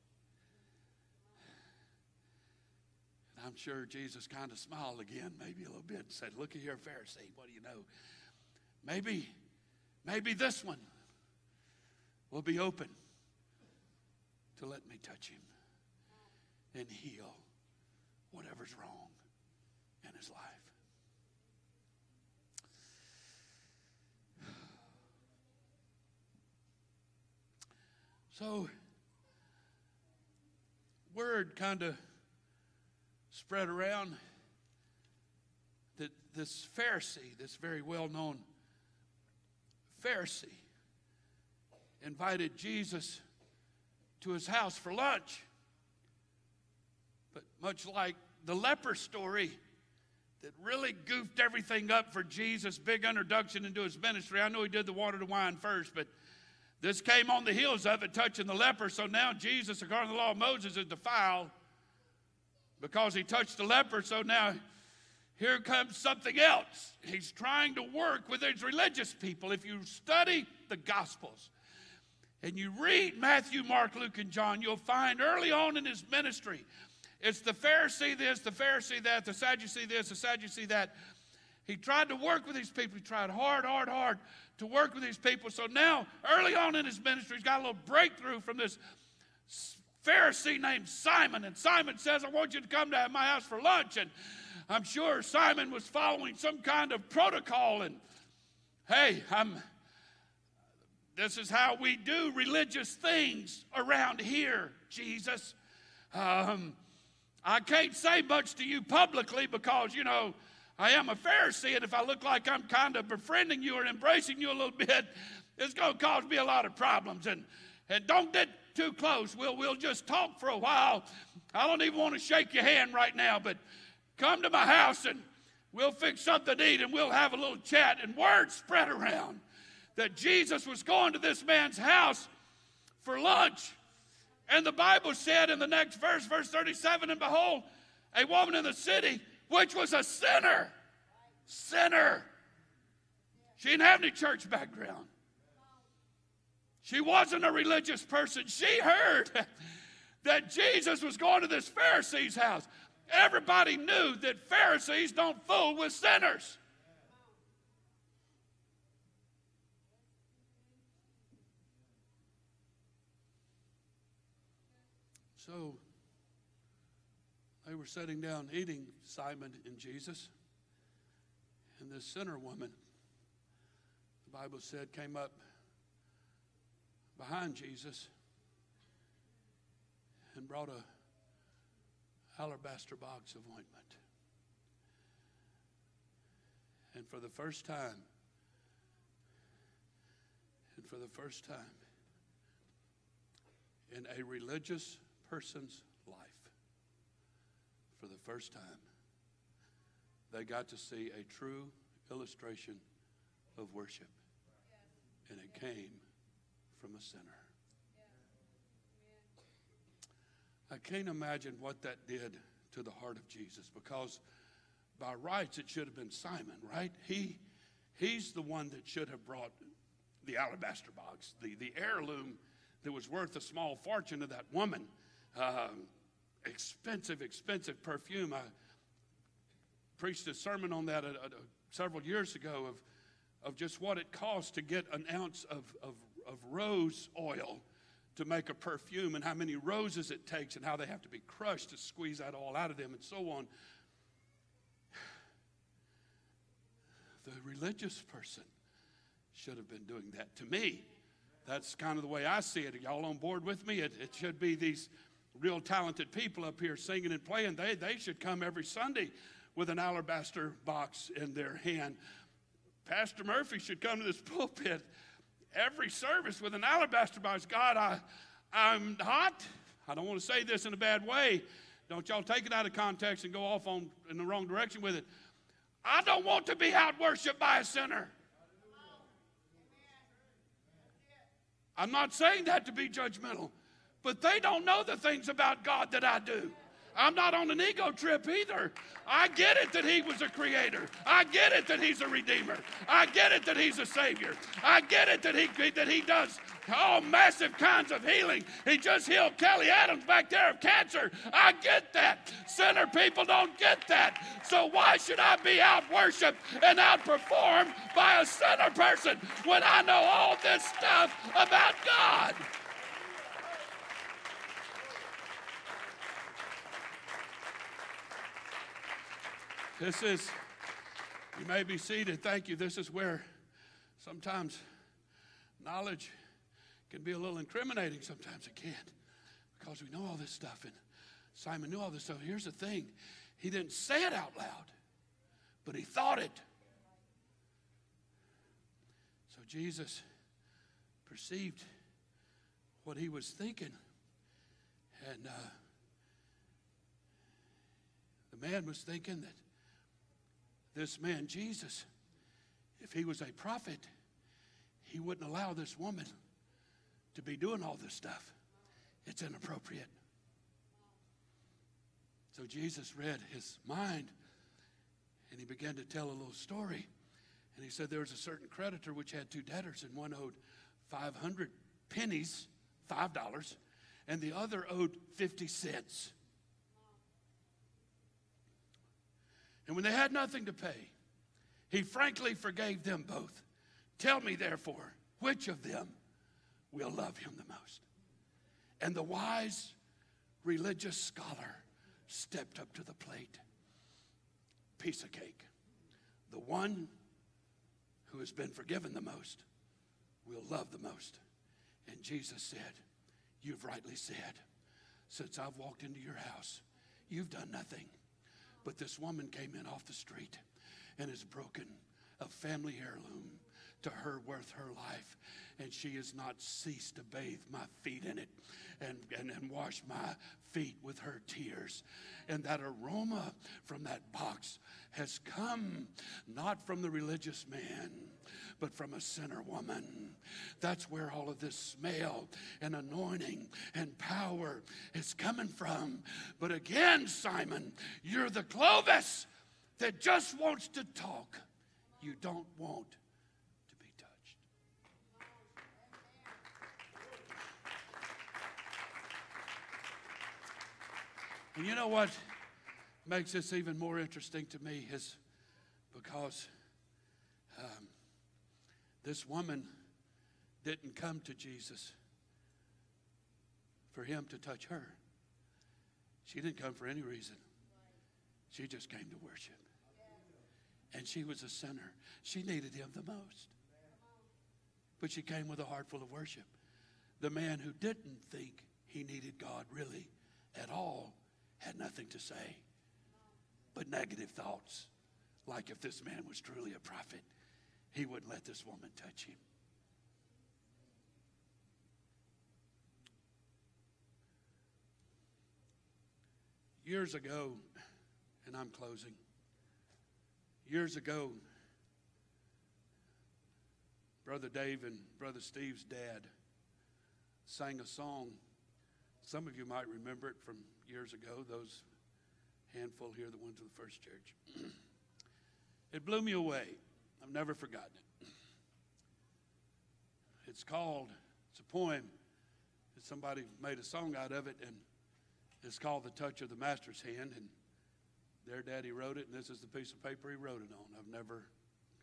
I'm sure Jesus kind of smiled again, maybe a little bit, and said, Look at here, Pharisee, what do you know? Maybe, maybe this one will be open to let me touch him and heal whatever's wrong in his life. (sighs) So, word kind of spread around that this Pharisee, this very well known Pharisee, invited Jesus to his house for lunch. But much like the leper story that really goofed everything up for Jesus, big introduction into his ministry. I know he did the water to wine first, but this came on the heels of it, touching the leper. So now Jesus, according to the law of Moses, is defiled because he touched the leper. So now here comes something else. He's trying to work with his religious people. If you study the Gospels and you read Matthew, Mark, Luke, and John, you'll find early on in his ministry, it's the Pharisee this, the Pharisee that, the Sadducee this, the Sadducee that. He tried to work with these people. He tried hard, hard, hard to work with these people. So now, early on in his ministry, he's got a little breakthrough from this Pharisee named Simon. And Simon says, I want you to come to my house for lunch. And I'm sure Simon was following some kind of protocol. And hey, I'm, this is how we do religious things around here, Jesus. Um, I can't say much to you publicly because, you know, I am a Pharisee, and if I look like I'm kind of befriending you or embracing you a little (laughs) bit, it's going to cause me a lot of problems. And, and don't too close. We'll, we'll just talk for a while. I don't even want to shake your hand right now, but come to my house and we'll fix something to eat and we'll have a little chat. And word spread around that Jesus was going to this man's house for lunch. And the Bible said in the next verse, verse 37, and behold, a woman in the city which was a sinner. Sinner. She didn't have any church background. She wasn't a religious person. She heard (laughs) that Jesus was going to this Pharisee's house. Everybody knew that Pharisees don't fool with sinners. So they were sitting down eating, Simon and Jesus. And this sinner woman, the Bible said, came up behind Jesus and brought a alabaster box of ointment. And for the first time, and for the first time in a religious person's life, for the first time, they got to see a true illustration of worship. And it came from a sinner. I can't imagine what that did to the heart of Jesus because by rights it should have been Simon, right? He, he's the one that should have brought the alabaster box, the, the heirloom that was worth a small fortune to that woman. Um, expensive, expensive perfume. I preached a sermon on that a, a, a, several years ago of, of just what it costs to get an ounce of, of, of rose oil to make a perfume and how many roses it takes and how they have to be crushed to squeeze that all out of them and so on. (sighs) The religious person should have been doing that to me. That's kind of the way I see it. Are y'all on board with me? It, it should be these real talented people up here singing and playing, they, they should come every Sunday with an alabaster box in their hand. Pastor Murphy should come to this (laughs) pulpit every service with an alabaster box. God, I, I'm hot. I don't want to say this in a bad way. Don't y'all take it out of context and go off on in the wrong direction with it. I don't want to be out worshiped by a sinner. I'm not saying that to be judgmental but they don't know the things about God that I do. I'm not on an ego trip either. I get it that He was a creator. I get it that He's a redeemer. I get it that He's a savior. I get it that He that He does all massive kinds of healing. He just healed Kelly Adams back there of cancer. I get that. Sinner people don't get that. So why should I be out worshiped and outperformed by a sinner person when I know all this stuff about God? This is, you may be seated. Thank you. This is where sometimes knowledge can be a little incriminating. Sometimes it can't, because we know all this stuff. And Simon knew all this stuff. Here's the thing he didn't say it out loud, but he thought it. So Jesus perceived what he was thinking. And uh, The man was thinking that this man, Jesus, if he was a prophet, he wouldn't allow this woman to be doing all this stuff. It's inappropriate. So Jesus read his mind and he began to tell a little story. And he said there was a certain creditor which had two debtors, and one owed 500 pennies, $5, and the other owed 50 cents. And when they had nothing to pay, he frankly forgave them both. Tell me, therefore, which of them will love him the most? And the wise religious scholar stepped up to the plate. Piece of cake. The one who has been forgiven the most will love the most. And Jesus said, You've rightly said, since I've walked into your house, you've done nothing. But this woman came in off the street and has broken a family heirloom to her worth her life. And she has not ceased to bathe my feet in it and, and, and wash my feet with her tears. And that aroma from that box has come not from the religious man, but from a sinner woman. That's where all of this smell and anointing and power is coming from. But again, Simon, you're the Clovis that just wants to talk. You don't want to be touched. And you know what makes this even more interesting to me is because this woman didn't come to Jesus for him to touch her. She didn't come for any reason. She just came to worship. And she was a sinner. She needed him the most. But she came with a heart full of worship. The man who didn't think he needed God really at all had nothing to say but negative thoughts. Like if this man was truly a prophet, he wouldn't let this woman touch him. Years ago, and I'm closing, years ago, Brother Dave and Brother Steve's dad sang a song. Some of you might remember it from years ago, those handful here the ones to the first church. (clears throat) it blew me away. I've never forgotten it. It's called, it's a poem. Somebody made a song out of it, and it's called The Touch of the Master's Hand. And their daddy wrote it, and this is the piece of paper he wrote it on. I've never,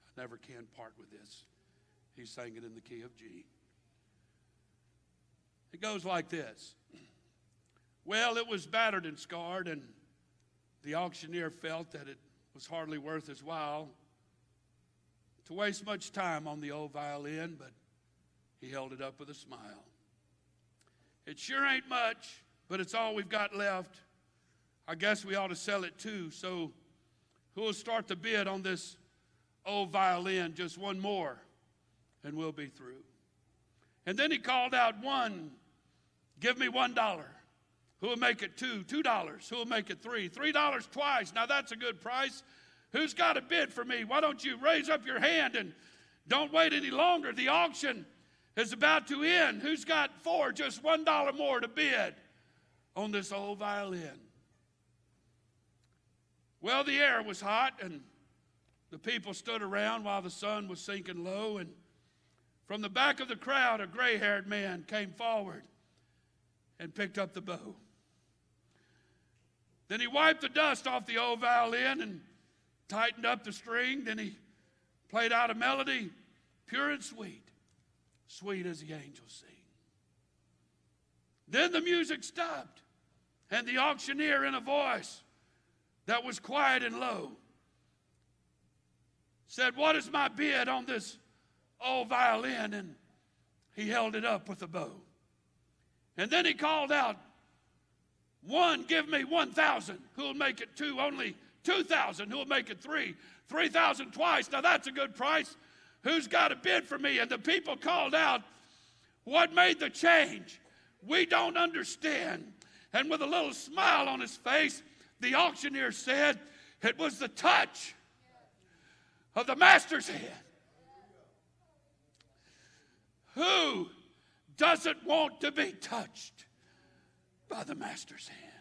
I never can part with this. He sang it in the key of G. It goes like this Well, it was battered and scarred, and the auctioneer felt that it was hardly worth his while to waste much time on the old violin, but he held it up with a smile. It sure ain't much, but it's all we've got left. I guess we ought to sell it too. So, who'll start the bid on this old violin? Just one more, and we'll be through. And then he called out one, give me one dollar. Who'll make it two? Two dollars. Who'll make it three? Three dollars twice. Now that's a good price. Who's got a bid for me? Why don't you raise up your hand and don't wait any longer? The auction is about to end. Who's got four? Just one dollar more to bid on this old violin. Well, the air was hot and the people stood around while the sun was sinking low. And from the back of the crowd, a gray haired man came forward and picked up the bow. Then he wiped the dust off the old violin and tightened up the string. Then he played out a melody, pure and sweet, sweet as the angels sing. Then the music stopped, and the auctioneer, in a voice that was quiet and low, said, What is my bid on this old violin? And he held it up with a bow. And then he called out, one, give me 1,000. Who'll make it two? Only 2,000. Who'll make it three? 3,000 twice. Now that's a good price. Who's got a bid for me? And the people called out, What made the change? We don't understand. And with a little smile on his face, The auctioneer said it was the touch of the master's hand. Who doesn't want to be touched by the master's hand?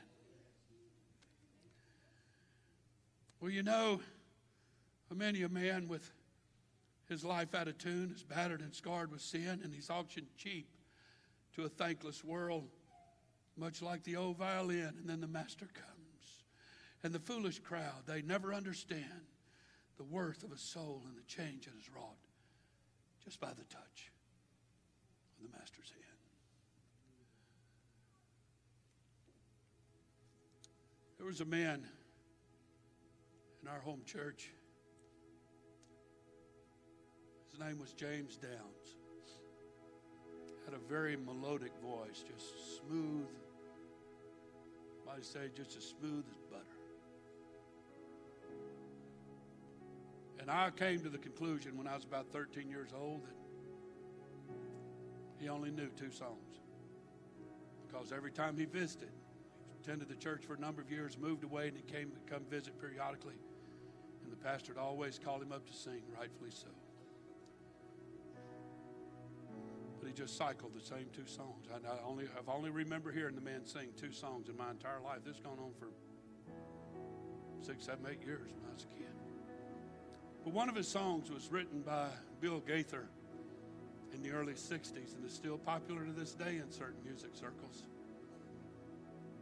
Well, you know, many a man with his life out of tune is battered and scarred with sin, and he's auctioned cheap to a thankless world, much like the old violin, and then the master comes. And the foolish crowd, they never understand the worth of a soul and the change it has wrought just by the touch of the master's hand. There was a man in our home church. His name was James Downs. Had a very melodic voice, just smooth. Might say just as smooth as butter. And I came to the conclusion when I was about 13 years old that he only knew two songs. Because every time he visited, attended the church for a number of years, moved away, and he came to come visit periodically. Pastor would always call him up to sing, rightfully so. But he just cycled the same two songs. I only, I've only remember hearing the man sing two songs in my entire life. This has gone on for six, seven, eight years when I was a kid. But one of his songs was written by Bill Gaither in the early 60s and is still popular to this day in certain music circles.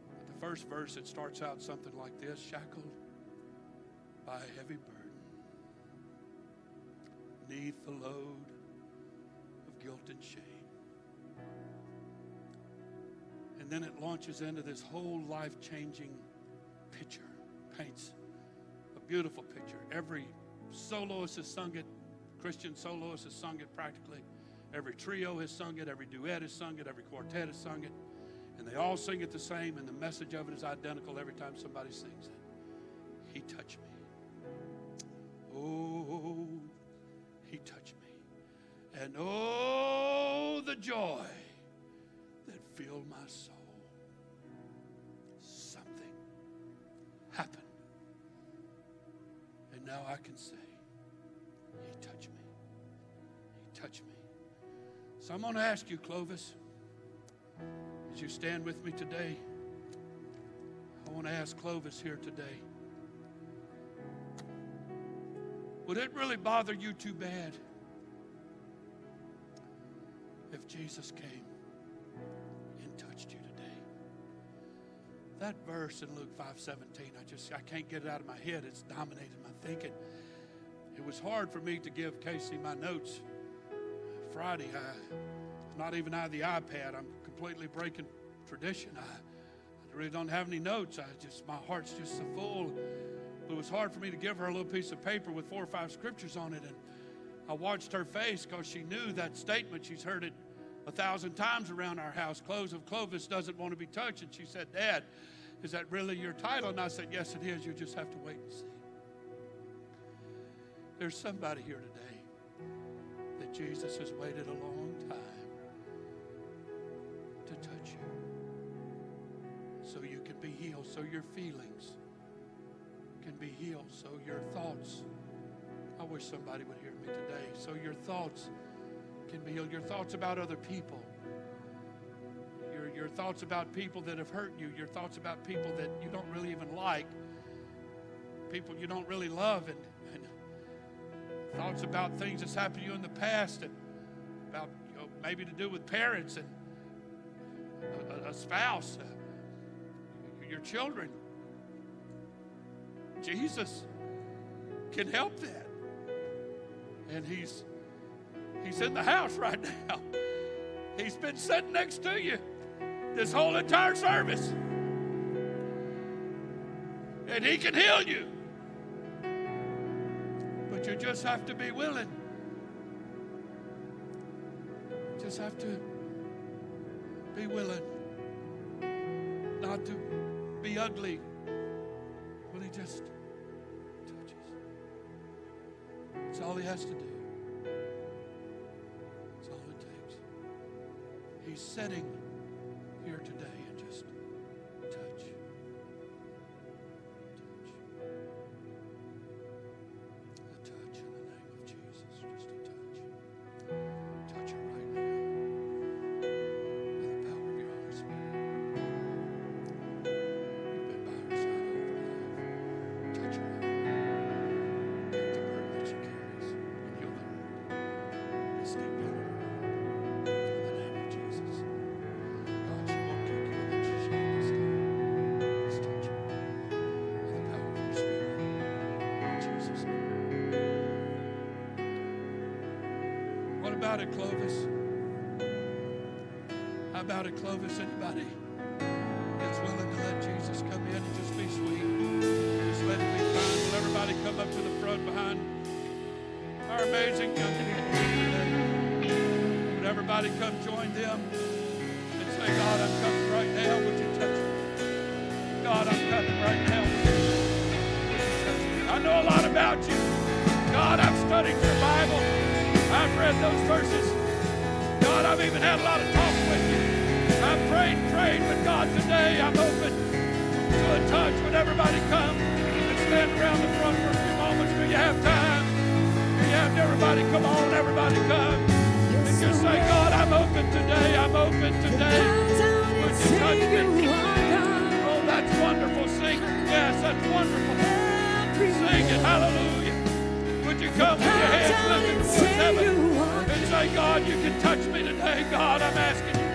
But the first verse, it starts out something like this Shackled by a heavy burden, neath the load of guilt and shame. And then it launches into this whole life changing picture, paints a beautiful picture. Every soloist has sung it, Christian soloist has sung it practically. Every trio has sung it, every duet has sung it, every quartet has sung it. And they all sing it the same, and the message of it is identical every time somebody sings it. He touched me. Oh, he touched me. And oh, the joy that filled my soul. Something happened. And now I can say, He touched me. He touched me. So I'm going to ask you, Clovis, as you stand with me today, I want to ask Clovis here today. Would it really bother you too bad if Jesus came and touched you today? That verse in Luke 5:17, I just I can't get it out of my head. It's dominated my thinking. It was hard for me to give Casey my notes Friday. I, not even out of the iPad. I'm completely breaking tradition. I, I really don't have any notes. I just my heart's just so full. It was hard for me to give her a little piece of paper with four or five scriptures on it, and I watched her face because she knew that statement. She's heard it a thousand times around our house. Clothes of Clovis doesn't want to be touched, and she said, "Dad, is that really your title?" And I said, "Yes, it is. You just have to wait and see." There's somebody here today that Jesus has waited a long time to touch you so you can be healed, so your feelings can be healed, so your thoughts. I wish somebody would hear me today. So your thoughts can be healed. Your thoughts about other people. Your, your thoughts about people that have hurt you. Your thoughts about people that you don't really even like. People you don't really love. And, and thoughts about things that's happened to you in the past and about you know, maybe to do with parents and a, a- spouse, uh, your children. Jesus can help that. And he's he's in the house right (laughs) now. He's been sitting next to you this whole entire service. And he can heal you. But you just have to be willing. Just have to be willing not to be ugly he just touches. That's all he has to do. That's all it takes. He's sitting here today Clovis? How about it, Clovis? Anybody had a lot of talk with you. I've prayed, prayed, but God, today I'm open to a touch. Would everybody come and stand around the front for a few moments? Do you have time? Do you have everybody? Come on, everybody come. And just say, God, I'm open today. I'm open today. Would you touch me? Oh, that's wonderful. Sing. Yes, that's wonderful. Sing it. Hallelujah. Would you come with your hands lifted towards heaven and say, God, you can. God, I'm asking you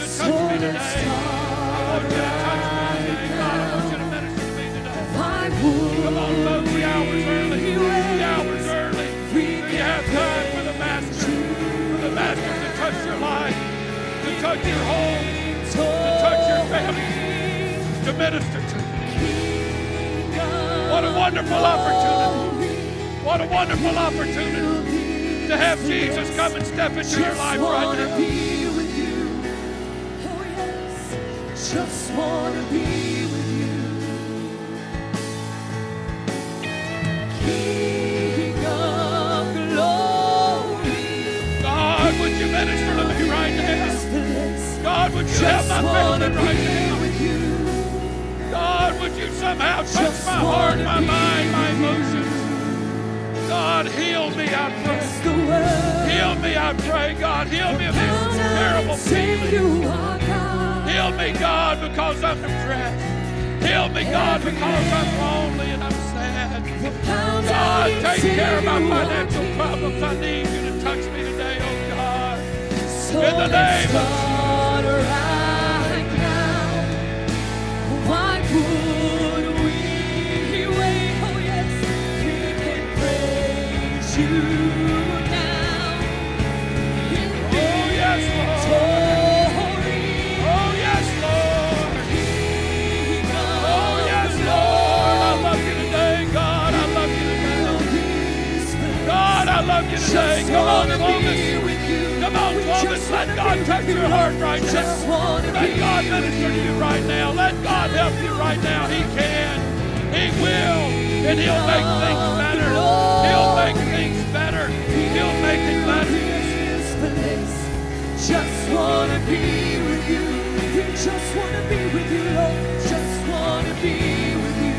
to touch me today. I want you to touch me today. God, I want you to minister to me today. Come on, folks. The hour's early. The hour's early. Do you have time for the Master? For the Master to touch your life, to touch your home, to touch your family, to minister to you. What a wonderful opportunity. What a wonderful opportunity to have Jesus come and step into your life right now. Oh, Just wanna be with you. King of glory. God, would you minister to me right now? God, would you help my family right now? God, would you somehow touch my heart, my mind, my emotions? God, heal me, I pray. Heal me, I pray, God. Heal me of this terrible feeling. Heal me, God, because I'm depressed. Heal me, God, because I'm lonely and I'm sad. God, take care of my financial problems. I need you to touch me today, oh God. In the name of right You. Come on, Clovis. Come on, Clovis. Let God touch your heart right now. Let God minister to you right now. Let God help you right now. He can. He will. And He'll make things better. He'll make things better. He'll make it better. Just wanna be with you. We just wanna be with you, Lord. Just wanna be with you.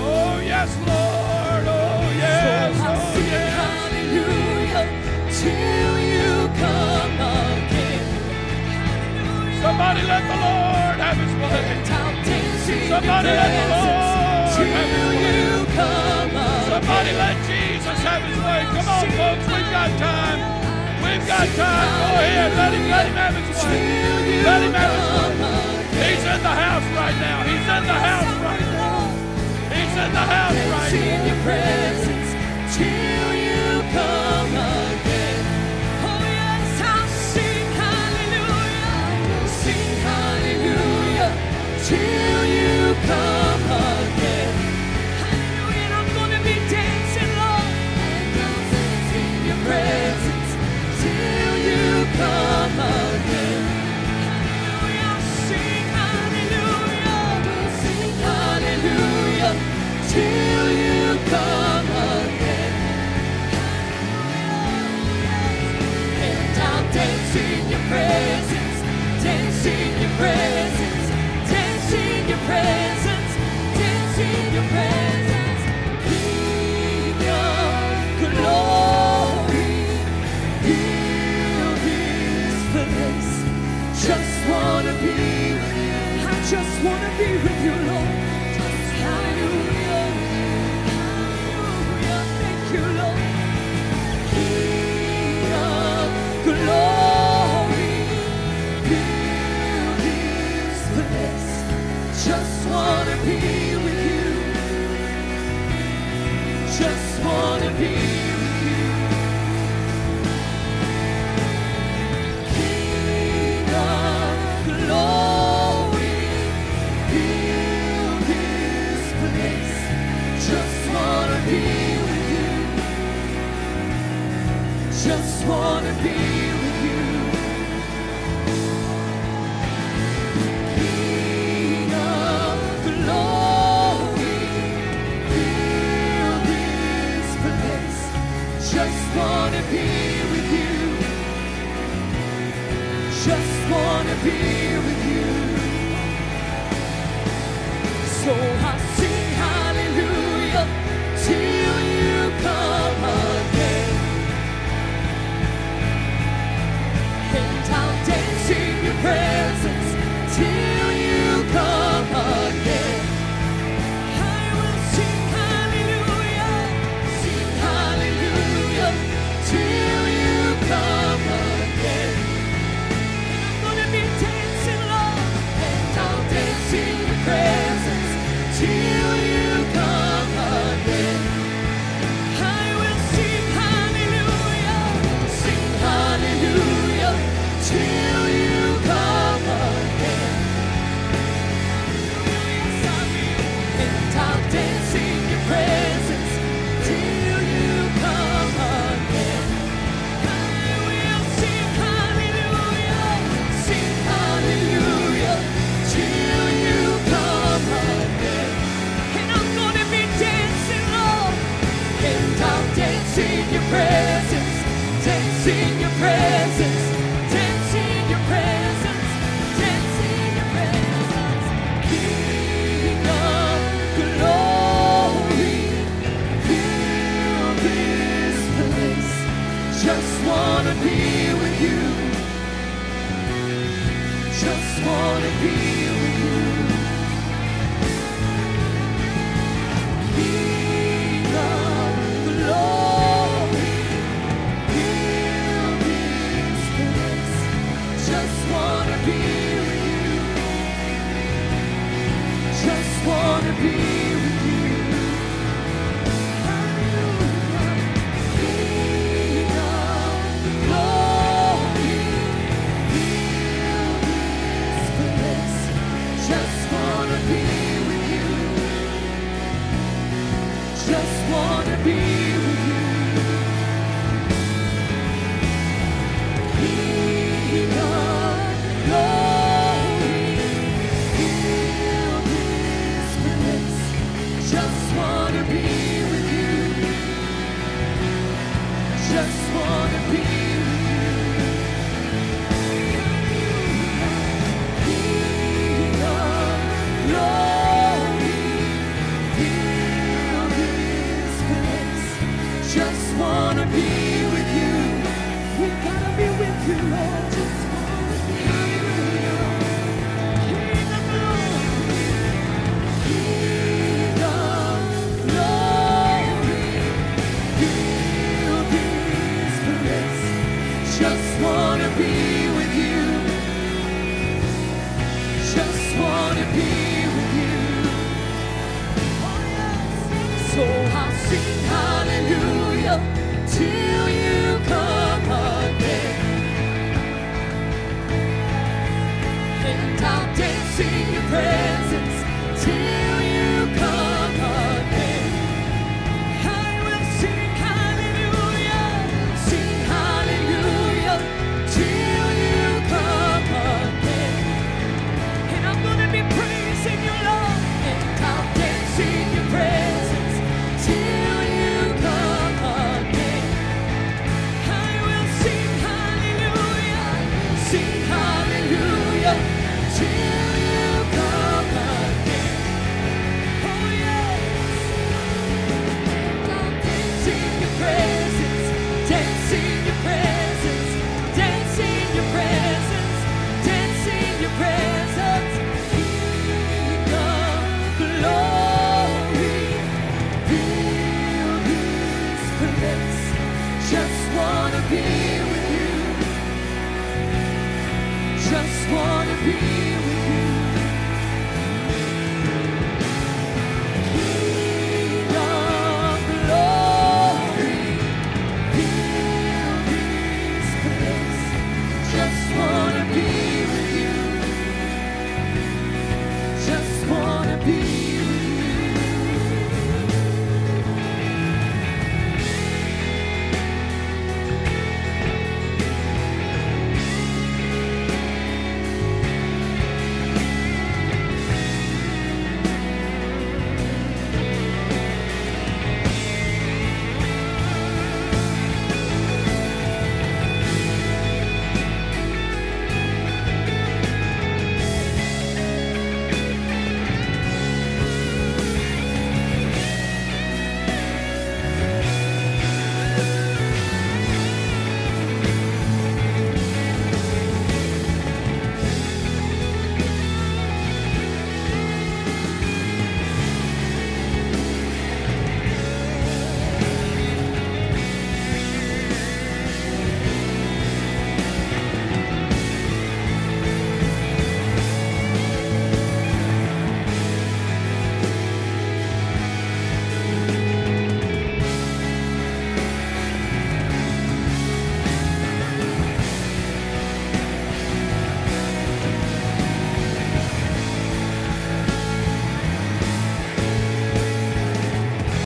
Oh, yes, Lord. Oh, yes. Somebody let the Lord have his way. Somebody let the Lord have his way. Somebody let Jesus have his way. Come on, folks. We've got time. We've got time. Go ahead. Let him, let him have his way. Let him have his way. He's in the house right now. He's in the house right now. He's in the house right now. Come